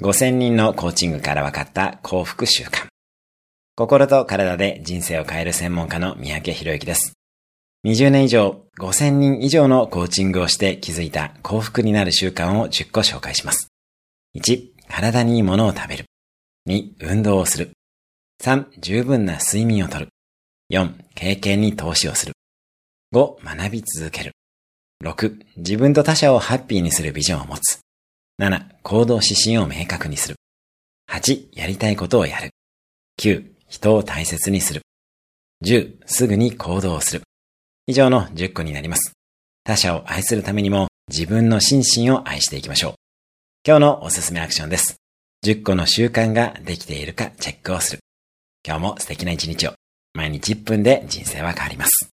5000人のコーチングから分かった幸福習慣。心と体で人生を変える専門家の三宅博之です。20年以上、5000人以上のコーチングをして気づいた幸福になる習慣を10個紹介します。1、体にいいものを食べる。2、運動をする。3、十分な睡眠をとる。4、経験に投資をする。5、学び続ける。6、自分と他者をハッピーにするビジョンを持つ。7、行動指針を明確にする。8、やりたいことをやる。9、人を大切にする。10、すぐに行動する。以上の10個になります。他者を愛するためにも自分の心身を愛していきましょう。今日のおすすめアクションです。10個の習慣ができているかチェックをする。今日も素敵な一日を。毎日1分で人生は変わります。